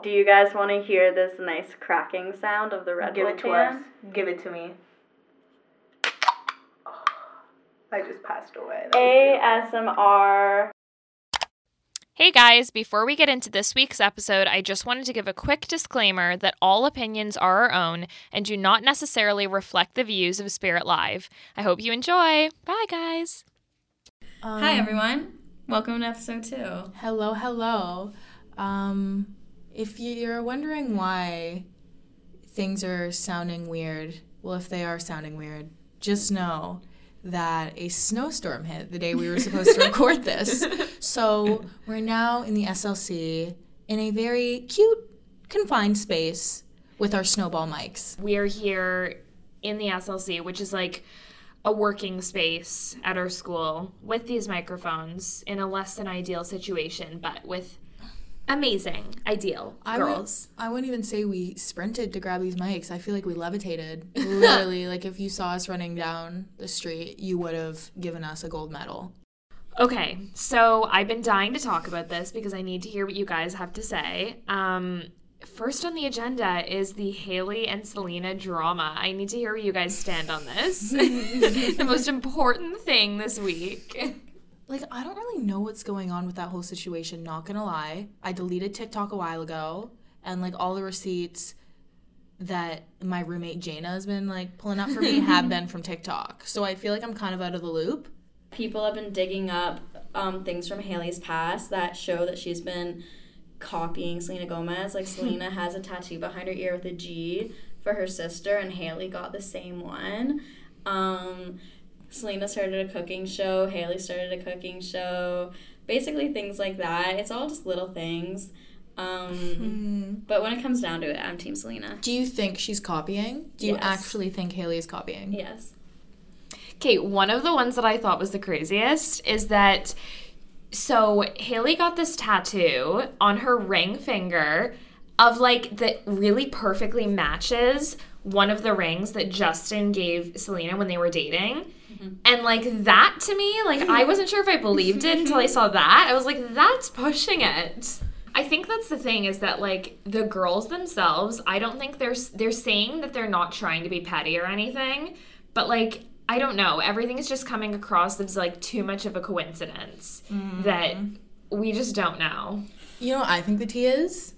Do you guys want to hear this nice cracking sound of the Red Give Bull it to can? us. Give it to me. I just passed away. That. ASMR. Hey guys, before we get into this week's episode, I just wanted to give a quick disclaimer that all opinions are our own and do not necessarily reflect the views of SpiritLive. I hope you enjoy. Bye, guys. Hi everyone. Welcome to episode two. Hello, hello. Um, if you're wondering why things are sounding weird, well, if they are sounding weird, just know that a snowstorm hit the day we were supposed to record this. So we're now in the SLC in a very cute, confined space with our snowball mics. We are here in the SLC, which is like a working space at our school with these microphones in a less than ideal situation, but with amazing, ideal I girls. Would, I wouldn't even say we sprinted to grab these mics. I feel like we levitated. Literally, like if you saw us running down the street, you would have given us a gold medal. Okay, so I've been dying to talk about this because I need to hear what you guys have to say. Um, first on the agenda is the Hailey and Selena drama. I need to hear where you guys stand on this. the most important thing this week. Like, I don't really know what's going on with that whole situation, not gonna lie. I deleted TikTok a while ago, and like all the receipts that my roommate Jana has been like pulling up for me have been from TikTok. So I feel like I'm kind of out of the loop. People have been digging up um, things from Hailey's past that show that she's been copying Selena Gomez. Like Selena has a tattoo behind her ear with a G for her sister, and Hailey got the same one. Um, Selena started a cooking show. Hailey started a cooking show. Basically, things like that. It's all just little things. Um, But when it comes down to it, I'm Team Selena. Do you think she's copying? Do you actually think Hailey is copying? Yes. Okay, one of the ones that I thought was the craziest is that so Hailey got this tattoo on her ring finger of like that really perfectly matches one of the rings that Justin gave Selena when they were dating. And like that to me, like I wasn't sure if I believed it until I saw that. I was like, that's pushing it. I think that's the thing is that like the girls themselves, I don't think they're they're saying that they're not trying to be petty or anything, but like I don't know, everything is just coming across as like too much of a coincidence that we just don't know. You know what I think the tea is?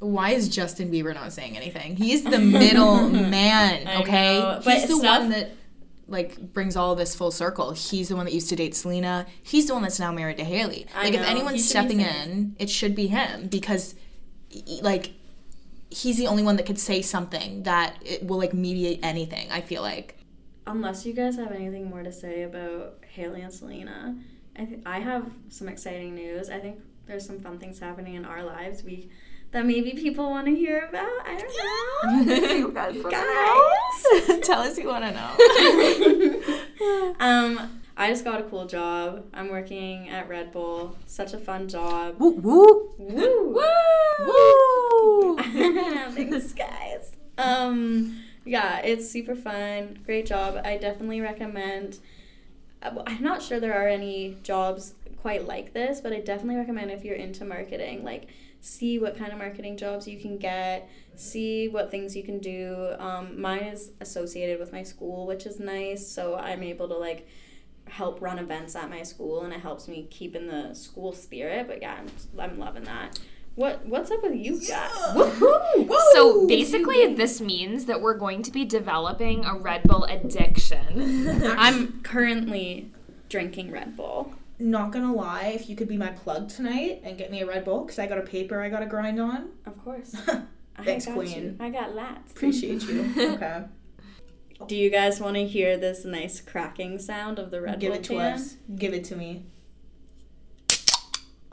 Why is Justin Bieber not saying anything? He's the middle man, I okay? know, He's the stuff- one that like brings all this full circle. He's the one that used to date Selena. He's the one that's now married to Hailey. I Like if know, anyone's stepping in, it should be him because like he's the only one that could say something that it will like mediate anything, I feel like. Unless you guys have anything more to say about Hailey and Selena, I th- I have some exciting news. I think there's some fun things happening in our lives we that maybe people want to hear about. I don't know. you guys, Guys. tell us you want to know. um, I just got a cool job. I'm working at Red Bull. Such a fun job. woo woo Woo! woo. Woo. Thanks, guys. Um, yeah, it's super fun. Great job. I definitely recommend. uh, I'm not sure there are any jobs quite like this, but I definitely recommend if you're into marketing, like see what kind of marketing jobs you can get, see what things you can do. Um, mine is associated with my school, which is nice, so I'm able to like help run events at my school, and it helps me keep in the school spirit. But yeah, I'm, I'm loving that. What what's up with you guys? Woohoo! So basically, this means that we're going to be developing a Red Bull addiction. I'm currently drinking Red Bull. Not gonna lie, if you could be my plug tonight and get me a Red Bull, because I got a paper I gotta grind on. Of course. Thanks, I got Queen. You. I got lots. Appreciate you. Okay. Do you guys want to hear this nice cracking sound of the Red Give Bull Give it to can? us. Give it to me.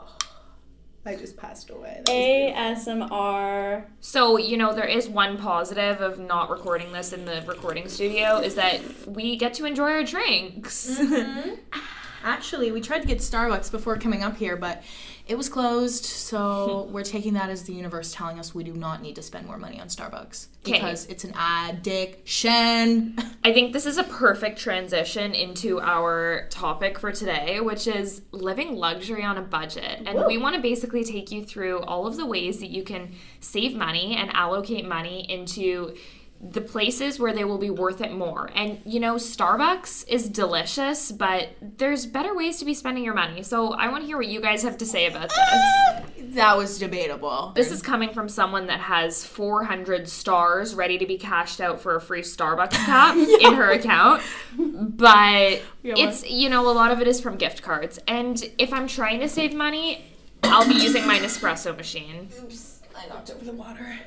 I just passed away. That. ASMR. So, you know, there is one positive of not recording this in the recording studio is that we get to enjoy our drinks. Mm-hmm. Actually, we tried to get Starbucks before coming up here, but It was closed, so we're taking that as the universe telling us we do not need to spend more money on Starbucks because it's an addiction. I think this is a perfect transition into our topic for today, which is living luxury on a budget. And we want to basically take you through all of the ways that you can save money and allocate money into the places where they will be worth it more. And you know, Starbucks is delicious, but there's better ways to be spending your money. So I want to hear what you guys have to say about this. that was debatable. This is coming from someone that has 400 stars ready to be cashed out for a free Starbucks cup in her account. But it's, you know, a lot of it is from gift cards. And if I'm trying to save money, I'll be using my Nespresso machine. Oops, I knocked over the water.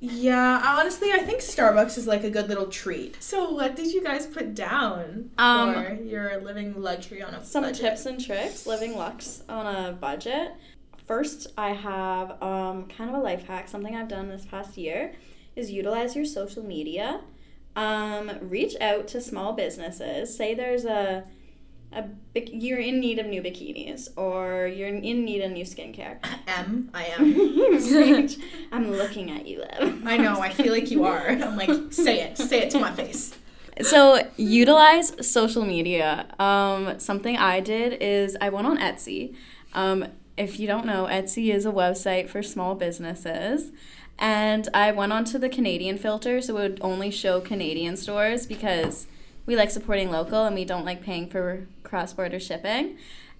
Yeah, honestly, I think Starbucks is like a good little treat. So, what did you guys put down Um, for your living luxury on a Some budget? tips and tricks living lux on a budget. First, I have um, kind of a life hack. Something I've done this past year is utilize your social media. Um, reach out to small businesses. Say there's a a you're in need of new bikinis or you're in need of new skincare. M, I am. I'm I'm looking at you, Liv. I know. I feel like you are. I'm like, say it, say it to my face. So utilize social media. Um, something I did is I went on Etsy. Um, if you don't know, Etsy is a website for small businesses. And I went onto the Canadian filter, so it would only show Canadian stores because we like supporting local and we don't like paying for cross border shipping.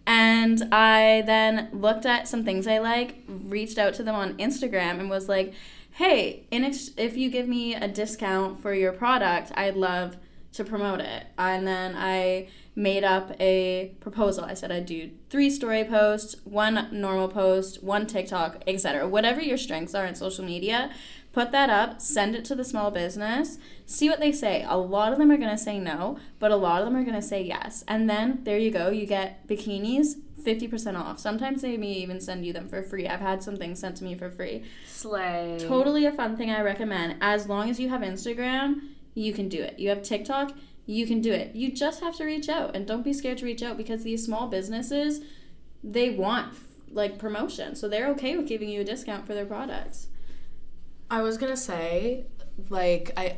And I then looked at some things I like, reached out to them on Instagram, and was like, hey, if you give me a discount for your product, I'd love to promote it. And then I made up a proposal. I said I'd do three story posts, one normal post, one TikTok, etc. Whatever your strengths are in social media, put that up, send it to the small business, see what they say. A lot of them are going to say no, but a lot of them are going to say yes. And then there you go, you get bikinis 50% off. Sometimes they may even send you them for free. I've had some things sent to me for free. Slay. Totally a fun thing I recommend. As long as you have Instagram, you can do it. You have TikTok, you can do it. You just have to reach out and don't be scared to reach out because these small businesses, they want like promotion. So they're okay with giving you a discount for their products. I was gonna say, like, I,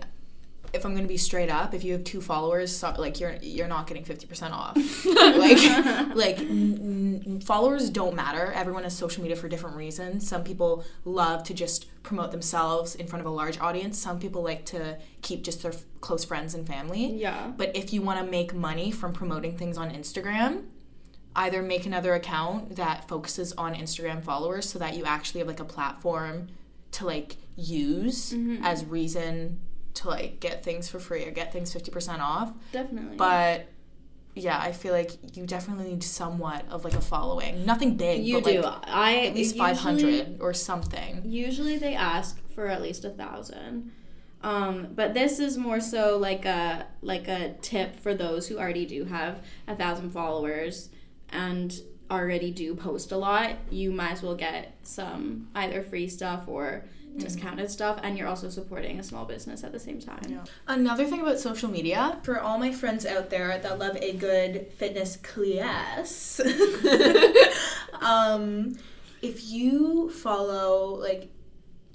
if I'm gonna be straight up, if you have two followers, so, like, you're you're not getting fifty percent off. like, like n- n- followers don't matter. Everyone has social media for different reasons. Some people love to just promote themselves in front of a large audience. Some people like to keep just their f- close friends and family. Yeah. But if you want to make money from promoting things on Instagram, either make another account that focuses on Instagram followers so that you actually have like a platform to like use as reason to like get things for free or get things 50% off. Definitely. But yeah, I feel like you definitely need somewhat of like a following. Nothing big, you but do. like I at least usually- 500 or something. Usually they ask for at least a thousand. Um, but this is more so like a like a tip for those who already do have a thousand followers and already do post a lot. You might as well get some either free stuff or discounted stuff, and you're also supporting a small business at the same time. Another thing about social media, For all my friends out there that love a good fitness class, um, if you follow like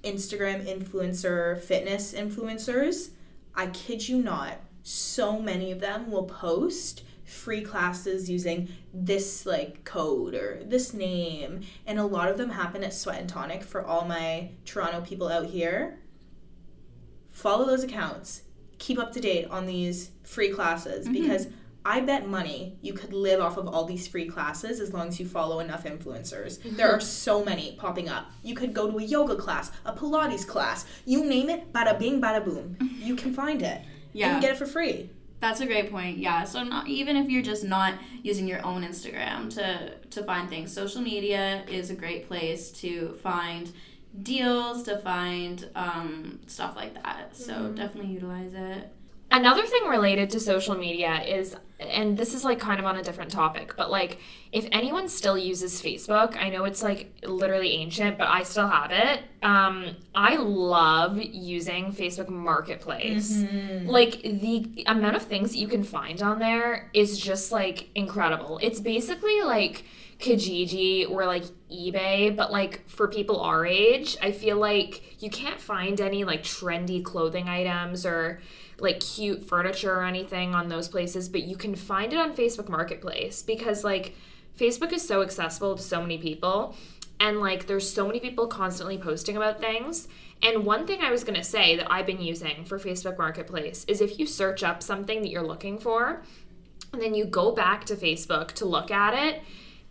Instagram influencer, fitness influencers, I kid you not, so many of them will post free classes using this like code or this name and a lot of them happen at sweat and tonic for all my toronto people out here follow those accounts keep up to date on these free classes mm-hmm. because I bet money you could live off of all these free classes as long as you follow enough influencers. Mm-hmm. There are so many popping up. You could go to a yoga class, a Pilates class, you name it, bada bing, bada boom. You can find it. Yeah. And get it for free. That's a great point. Yeah. So not, even if you're just not using your own Instagram to to find things, social media is a great place to find deals, to find um, stuff like that. So definitely utilize it. Another thing related to social media is, and this is like kind of on a different topic, but like if anyone still uses Facebook, I know it's like literally ancient, but I still have it. Um, I love using Facebook Marketplace. Like the amount of things that you can find on there is just like incredible. It's basically like Kijiji or like eBay, but like for people our age, I feel like you can't find any like trendy clothing items or like cute furniture or anything on those places, but you can find it on Facebook Marketplace because like Facebook is so accessible to so many people and like there's so many people constantly posting about things. And one thing I was going to say that I've been using for Facebook Marketplace is if you search up something that you're looking for and then you go back to Facebook to look at it,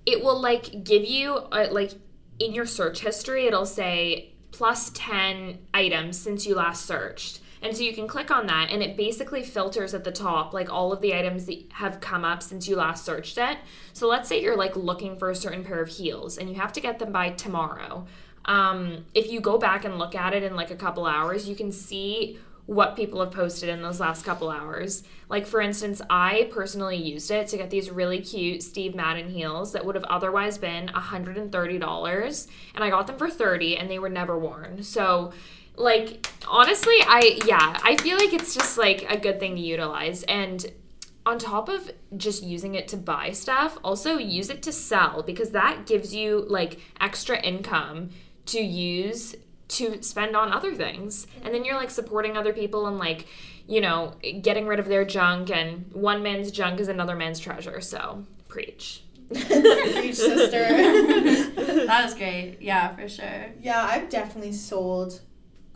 it will like give you a, like in your search history it'll say plus 10 items since you last searched. And so you can click on that and it basically filters at the top like all of the items that have come up since you last searched it. So let's say you're like looking for a certain pair of heels and you have to get them by tomorrow. Um, if you go back and look at it in like a couple hours, you can see what people have posted in those last couple hours. Like, for instance, I personally used it to get these really cute Steve Madden heels that would have otherwise been $130, and I got them for 30 and they were never worn. So, like, honestly, I, yeah, I feel like it's just like a good thing to utilize. And on top of just using it to buy stuff, also use it to sell because that gives you like extra income to use to spend on other things. And then you're like supporting other people and like, you know, getting rid of their junk and one man's junk is another man's treasure. So, preach. Preach, sister. that was great. Yeah, for sure. yeah, I've definitely sold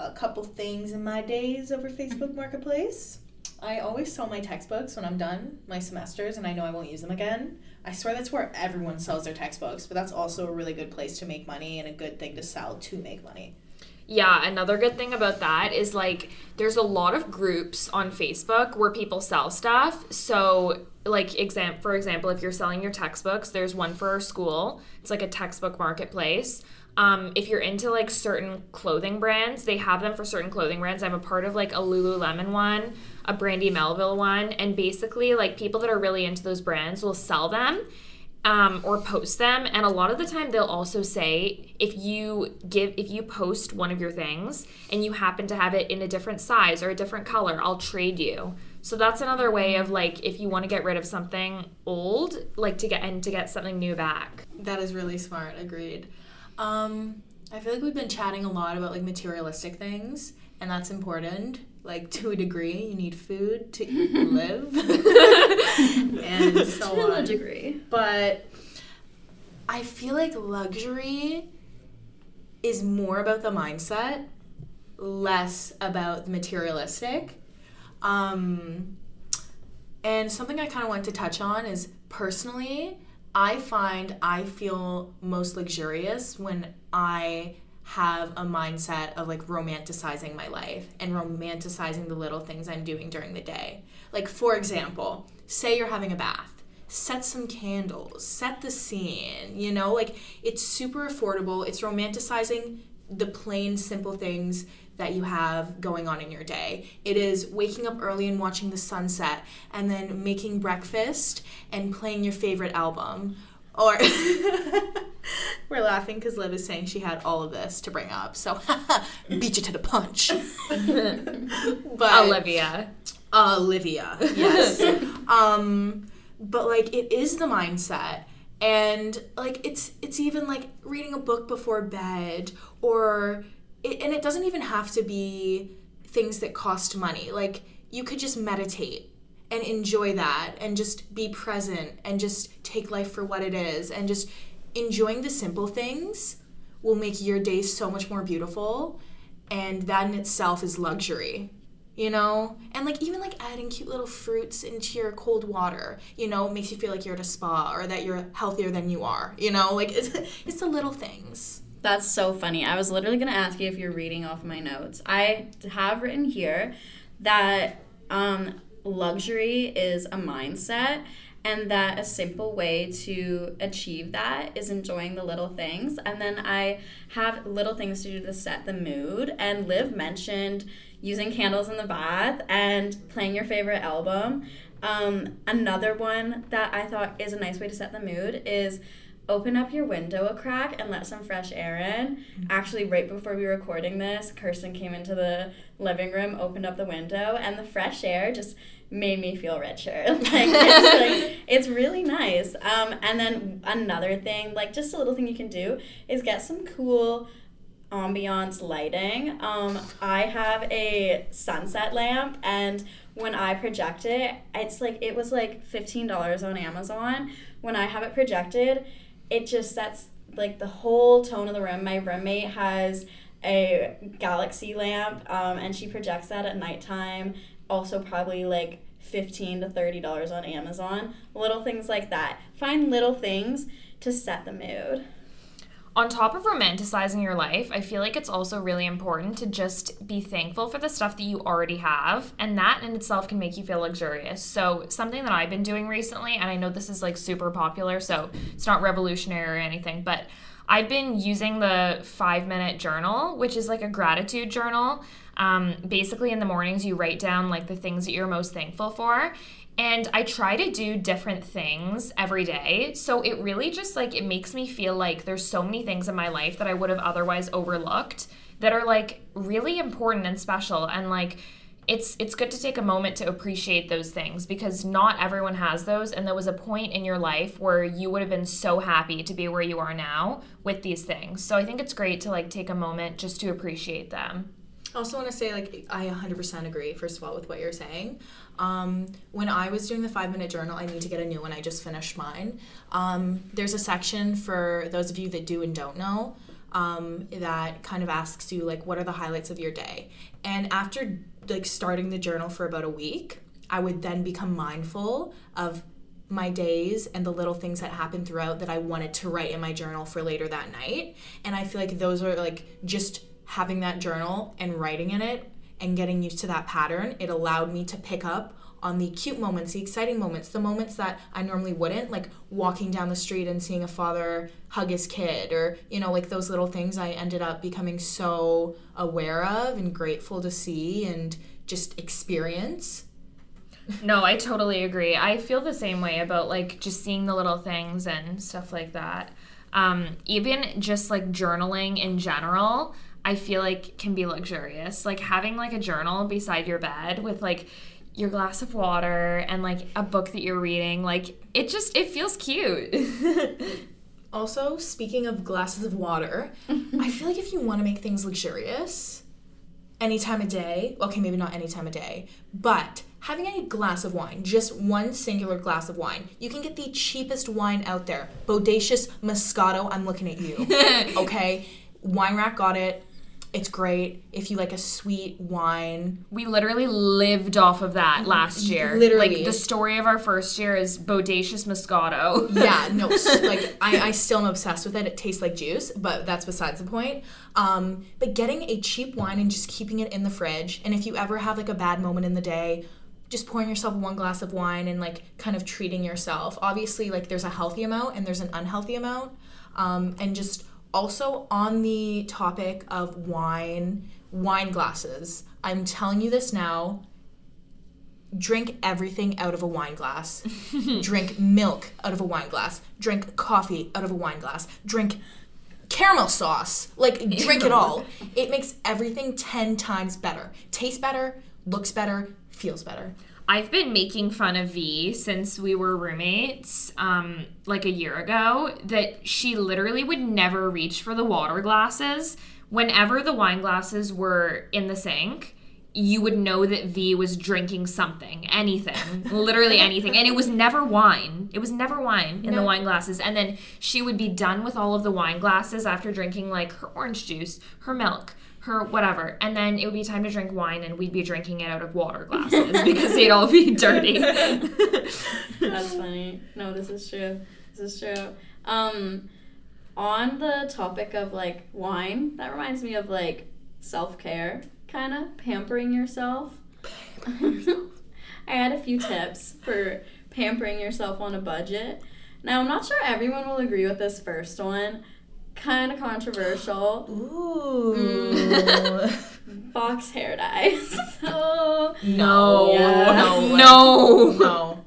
a couple things in my days over. Facebook Marketplace. I always sell my textbooks when I'm done, my semesters, and I know I won't use them again. I swear that's where everyone sells their textbooks, but that's also a really good place to make money and a good thing to sell to make money. Yeah, another good thing about that is like there's a lot of groups on Facebook where people sell stuff. So, like exam for example, if you're selling your textbooks, there's one for our school. It's like a textbook marketplace. Um, if you're into like certain clothing brands, they have them for certain clothing brands. I'm a part of like a Lululemon one, a Brandy Melville one, and basically like people that are really into those brands will sell them um, or post them and a lot of the time they'll also say if you give if you post one of your things and you happen to have it in a different size or a different color i'll trade you so that's another way of like if you want to get rid of something old like to get and to get something new back That is really smart. Agreed. Um, I feel like we've been chatting a lot about like materialistic things, and that's important. Like to a degree, you need food to live, and so to a degree. But I feel like luxury is more about the mindset, less about the materialistic. Um, and something I kind of want to touch on is personally, I find I feel most luxurious when I have a mindset of like romanticizing my life and romanticizing the little things I'm doing during the day. Like, for example, say you're having a bath, set some candles, set the scene, you know, like it's super affordable. It's romanticizing the plain, simple things that you have going on in your day. It is waking up early and watching the sunset and then making breakfast and playing your favorite album. Or we're laughing because Liv is saying she had all of this to bring up. So beat you to the punch. but olivia Olivia, yes. um, but like it is the mindset, and like it's it's even like reading a book before bed, or it, and it doesn't even have to be things that cost money. Like you could just meditate and enjoy that, and just be present, and just take life for what it is, and just enjoying the simple things will make your day so much more beautiful, and that in itself is luxury you know? And like even like adding cute little fruits into your cold water you know makes you feel like you're at a spa or that you're healthier than you are you know? Like it's, it's the little things That's so funny. I was literally going to ask you if you're reading off my notes. I have written here that um, luxury is a mindset and that a simple way to achieve that is enjoying the little things. And then I have little things to do to set the mood. And Liv mentioned using candles in the bath and playing your favorite album. Um, another one that I thought is a nice way to set the mood is open up your window a crack and let some fresh air in. Actually, right before we were recording this, Kirsten came into the living room, opened up the window, and the fresh air just made me feel richer. like, it's, like it's really nice. Um, and then another thing, like just a little thing you can do, is get some cool ambiance lighting. Um, I have a sunset lamp, and when I project it, it's like it was like fifteen dollars on Amazon. When I have it projected, it just sets like the whole tone of the room. My roommate has a galaxy lamp, um, and she projects that at nighttime. Also, probably like fifteen to thirty dollars on Amazon. Little things like that. Find little things to set the mood. On top of romanticizing your life, I feel like it's also really important to just be thankful for the stuff that you already have, and that in itself can make you feel luxurious. So, something that I've been doing recently, and I know this is like super popular, so it's not revolutionary or anything, but I've been using the five minute journal, which is like a gratitude journal. Um, basically, in the mornings, you write down like the things that you're most thankful for. And I try to do different things every day. So it really just like it makes me feel like there's so many things in my life that I would have otherwise overlooked that are like really important and special and like it's it's good to take a moment to appreciate those things because not everyone has those and there was a point in your life where you would have been so happy to be where you are now with these things. So I think it's great to like take a moment just to appreciate them. I also want to say, like, I 100% agree, first of all, with what you're saying. Um, when I was doing the five minute journal, I need to get a new one. I just finished mine. Um, there's a section for those of you that do and don't know um, that kind of asks you, like, what are the highlights of your day? And after, like, starting the journal for about a week, I would then become mindful of my days and the little things that happened throughout that I wanted to write in my journal for later that night. And I feel like those are like just having that journal and writing in it and getting used to that pattern, it allowed me to pick up on the cute moments, the exciting moments, the moments that I normally wouldn't, like walking down the street and seeing a father hug his kid, or, you know, like those little things I ended up becoming so aware of and grateful to see and just experience. No, I totally agree. I feel the same way about like just seeing the little things and stuff like that. Um, even just like journaling in general, I feel like can be luxurious. Like having like a journal beside your bed with like your glass of water and like a book that you're reading, like it just it feels cute. Also, speaking of glasses of water, I feel like if you want to make things luxurious, any time of day, okay, maybe not any time of day, but having a glass of wine, just one singular glass of wine, you can get the cheapest wine out there. Bodacious Moscato, I'm looking at you. okay? Wine Rack got it. It's great. If you like a sweet wine, we literally lived off of that last year. Literally. Like the story of our first year is Bodacious Moscato. yeah, no, like I, I still am obsessed with it. It tastes like juice, but that's besides the point. Um, but getting a cheap wine and just keeping it in the fridge, and if you ever have like a bad moment in the day, just pouring yourself one glass of wine and like kind of treating yourself. Obviously, like there's a healthy amount and there's an unhealthy amount, um, and just also on the topic of wine, wine glasses. I'm telling you this now drink everything out of a wine glass. drink milk out of a wine glass. Drink coffee out of a wine glass. Drink caramel sauce. Like drink it all. It makes everything 10 times better. Tastes better, looks better, feels better. I've been making fun of Vi since we were roommates, um, like a year ago, that she literally would never reach for the water glasses. Whenever the wine glasses were in the sink, you would know that Vi was drinking something, anything, literally anything. And it was never wine. It was never wine in the wine glasses. And then she would be done with all of the wine glasses after drinking like her orange juice, her milk, her whatever. And then it would be time to drink wine and we'd be drinking it out of water glasses because they'd all be dirty. That's funny. No, this is true. This is true. Um, on the topic of like wine, that reminds me of like self care, kind of pampering yourself. I had a few tips for pampering yourself on a budget. Now, I'm not sure everyone will agree with this first one. Kind of controversial. Ooh. Box hair dye. so, no, Yeah. No. no. no.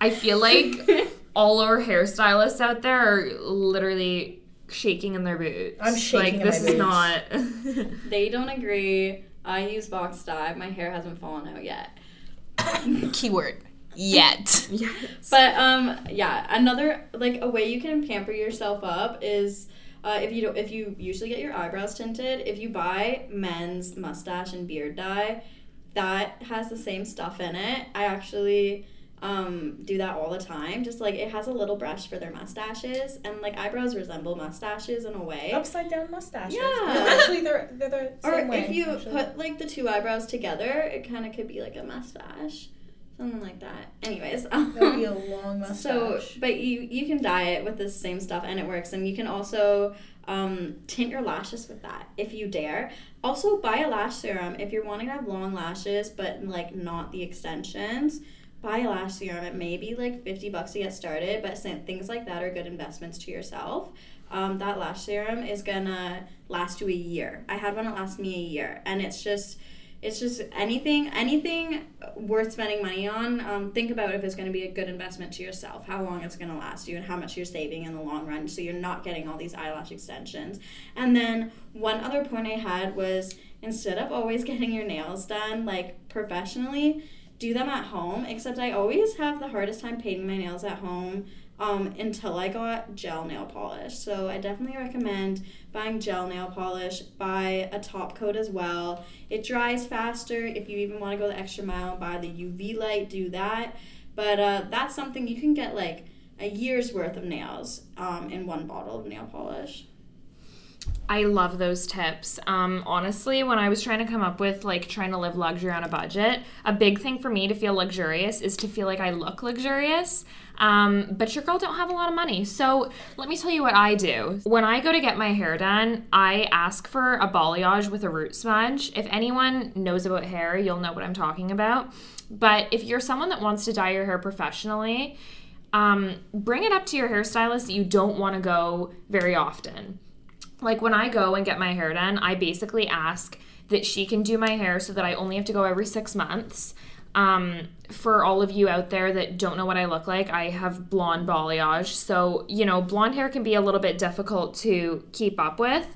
I feel like all our hairstylists out there are literally shaking in their boots. I'm shaking Like in this my is boots. not. They don't agree. I use box dye. My hair hasn't fallen out yet. Keyword. Yet. yes. But um, yeah, another like a way you can pamper yourself up is uh, if you don't, if you usually get your eyebrows tinted, if you buy men's mustache and beard dye, that has the same stuff in it. I actually um, do that all the time. Just like it has a little brush for their mustaches, and like eyebrows resemble mustaches in a way. Upside down mustaches. Yeah. Actually, they're they're the Or same way. if you actually. put like the two eyebrows together, it kind of could be like a mustache, something like that. Anyways, that would be a um, long mustache. so but you you can dye it with the same stuff and it works, and you can also um, tint your lashes with that if you dare. Also, buy a lash serum if you're wanting to have long lashes, but like not the extensions. Buy a lash serum. It may be like fifty bucks to get started, but things like that are good investments to yourself. Um, that lash serum is gonna last you a year. I had one that lasted me a year, and it's just, it's just anything, anything worth spending money on. Um, think about if it's gonna be a good investment to yourself, how long it's gonna last you, and how much you're saving in the long run, so you're not getting all these eyelash extensions. And then one other point I had was instead of always getting your nails done like professionally, do them at home. Except I always have the hardest time painting my nails at home um, until I got gel nail polish. So I definitely recommend buying gel nail polish. Buy a top coat as well. It dries faster. If you even want to go the extra mile and buy the UV light, do that. But uh, that's something you can get like a year's worth of nails um, in one bottle of nail polish. I love those tips. Um, honestly, when I was trying to come up with like trying to live luxury on a budget, a big thing for me to feel luxurious is to feel like I look luxurious. Um, but your girl don't have a lot of money. So let me tell you what I do. When I go to get my hair done, I ask for a balayage with a root sponge. If anyone knows about hair, you'll know what I'm talking about. But if you're someone that wants to dye your hair professionally, um, bring it up to your hairstylist that you don't want to go very often like when I go and get my hair done, I basically ask that she can do my hair so that I only have to go every six months. Um, for all of you out there that don't know what I look like, I have blonde balayage. So, you know, blonde hair can be a little bit difficult to keep up with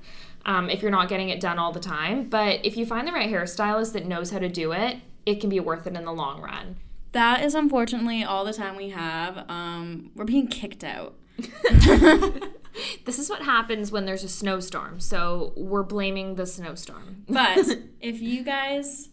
um, if you're not getting it done all the time. But if you find the right hairstylist that knows how to do it, it can be worth it in the long run. That is unfortunately all the time we have. Um, we're being kicked out. This is what happens when there's a snowstorm. So we're blaming the snowstorm. But if you guys,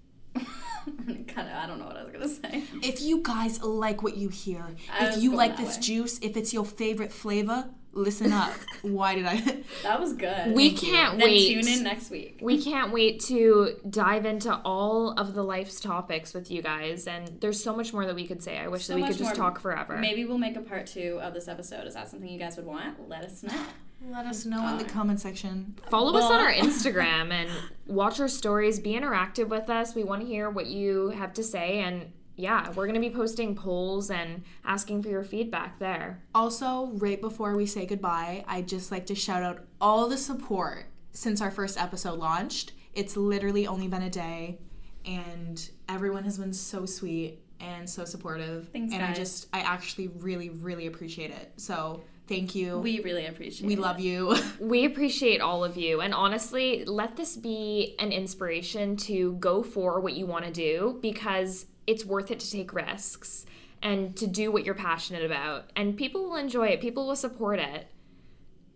kind of, I don't know what I was gonna say. If you guys like what you hear, I if you like this way. juice, if it's your favorite flavor, listen up. Why did I? That was good. We can't then wait. tune in next week. We can't wait to dive into all of the life's topics with you guys. And there's so much more that we could say. I wish So that we could just more. talk forever. Maybe we'll make a part two of this episode. Is that something you guys would want? Let us know. Let us know in the uh, comment section. Follow us on our Instagram and watch our stories. Be interactive with us. We want to hear what you have to say. And yeah, we're going to be posting polls and asking for your feedback there. Also, right before we say goodbye, I'd just like to shout out all the support since our first episode launched. It's literally only been a day, and everyone has been so sweet and so supportive. Thanks, and I just, I actually really, really appreciate it. So thank you. We really appreciate it. we it. love you. We appreciate all of you. And honestly, let this be an inspiration to go for what you want to do because it's worth it to take risks and to do what you're passionate about. And people will enjoy it, people will support it.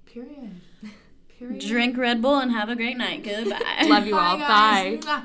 Period. Period. Drink Red Bull and have a great night. Goodbye. Love you all. Bye, guys. Bye. Mwah.